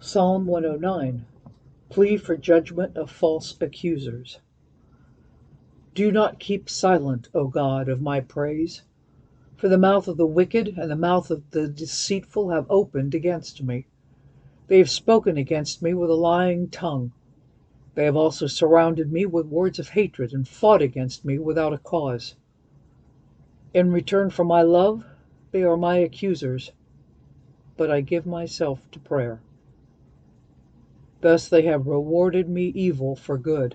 Psalm 109 Plea for Judgment of False Accusers. Do not keep silent, O God, of my praise, for the mouth of the wicked and the mouth of the deceitful have opened against me. They have spoken against me with a lying tongue. They have also surrounded me with words of hatred and fought against me without a cause. In return for my love, they are my accusers, but I give myself to prayer. Thus they have rewarded me evil for good,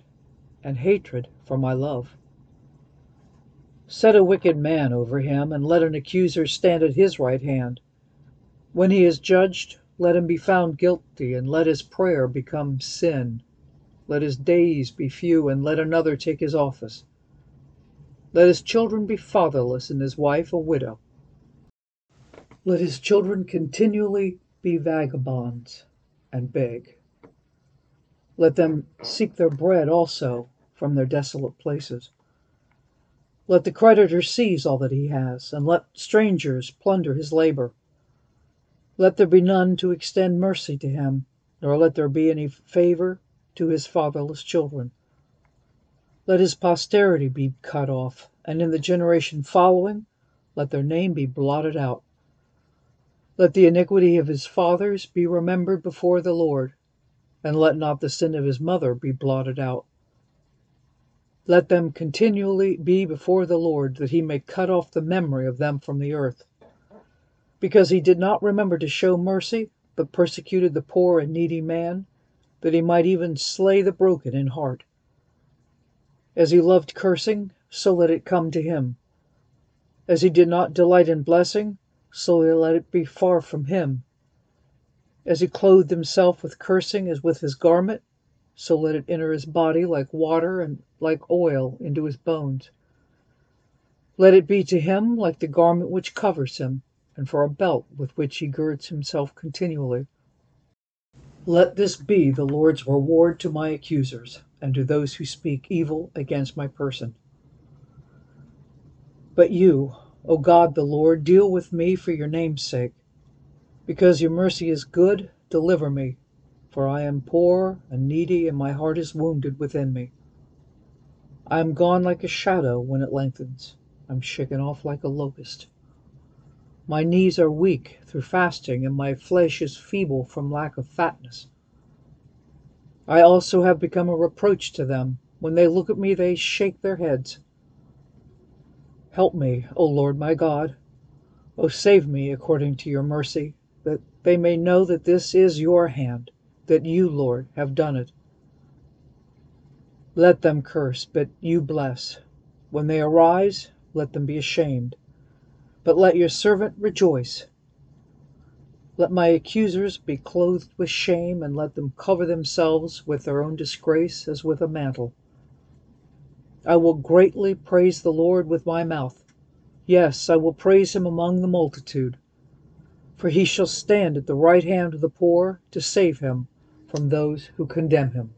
and hatred for my love. Set a wicked man over him, and let an accuser stand at his right hand. When he is judged, let him be found guilty, and let his prayer become sin. Let his days be few, and let another take his office. Let his children be fatherless, and his wife a widow. Let his children continually be vagabonds and beg. Let them seek their bread also from their desolate places. Let the creditor seize all that he has, and let strangers plunder his labor. Let there be none to extend mercy to him, nor let there be any favor to his fatherless children. Let his posterity be cut off, and in the generation following let their name be blotted out. Let the iniquity of his fathers be remembered before the Lord, and let not the sin of his mother be blotted out. Let them continually be before the Lord, that he may cut off the memory of them from the earth. Because he did not remember to show mercy, but persecuted the poor and needy man, that he might even slay the broken in heart. As he loved cursing, so let it come to him. As he did not delight in blessing, so let it be far from him. As he clothed himself with cursing as with his garment, so let it enter his body like water and like oil into his bones. Let it be to him like the garment which covers him, and for a belt with which he girds himself continually. Let this be the Lord's reward to my accusers, and to those who speak evil against my person. But you, O God the Lord, deal with me for your name's sake. Because your mercy is good, deliver me, for I am poor and needy, and my heart is wounded within me. I am gone like a shadow when it lengthens. I am shaken off like a locust. My knees are weak through fasting, and my flesh is feeble from lack of fatness. I also have become a reproach to them. When they look at me, they shake their heads. Help me, O Lord my God. O save me according to your mercy, that they may know that this is your hand, that you, Lord, have done it. Let them curse, but you bless. When they arise, let them be ashamed. But let your servant rejoice. Let my accusers be clothed with shame, and let them cover themselves with their own disgrace as with a mantle. I will greatly praise the Lord with my mouth. Yes, I will praise him among the multitude. For he shall stand at the right hand of the poor to save him from those who condemn him.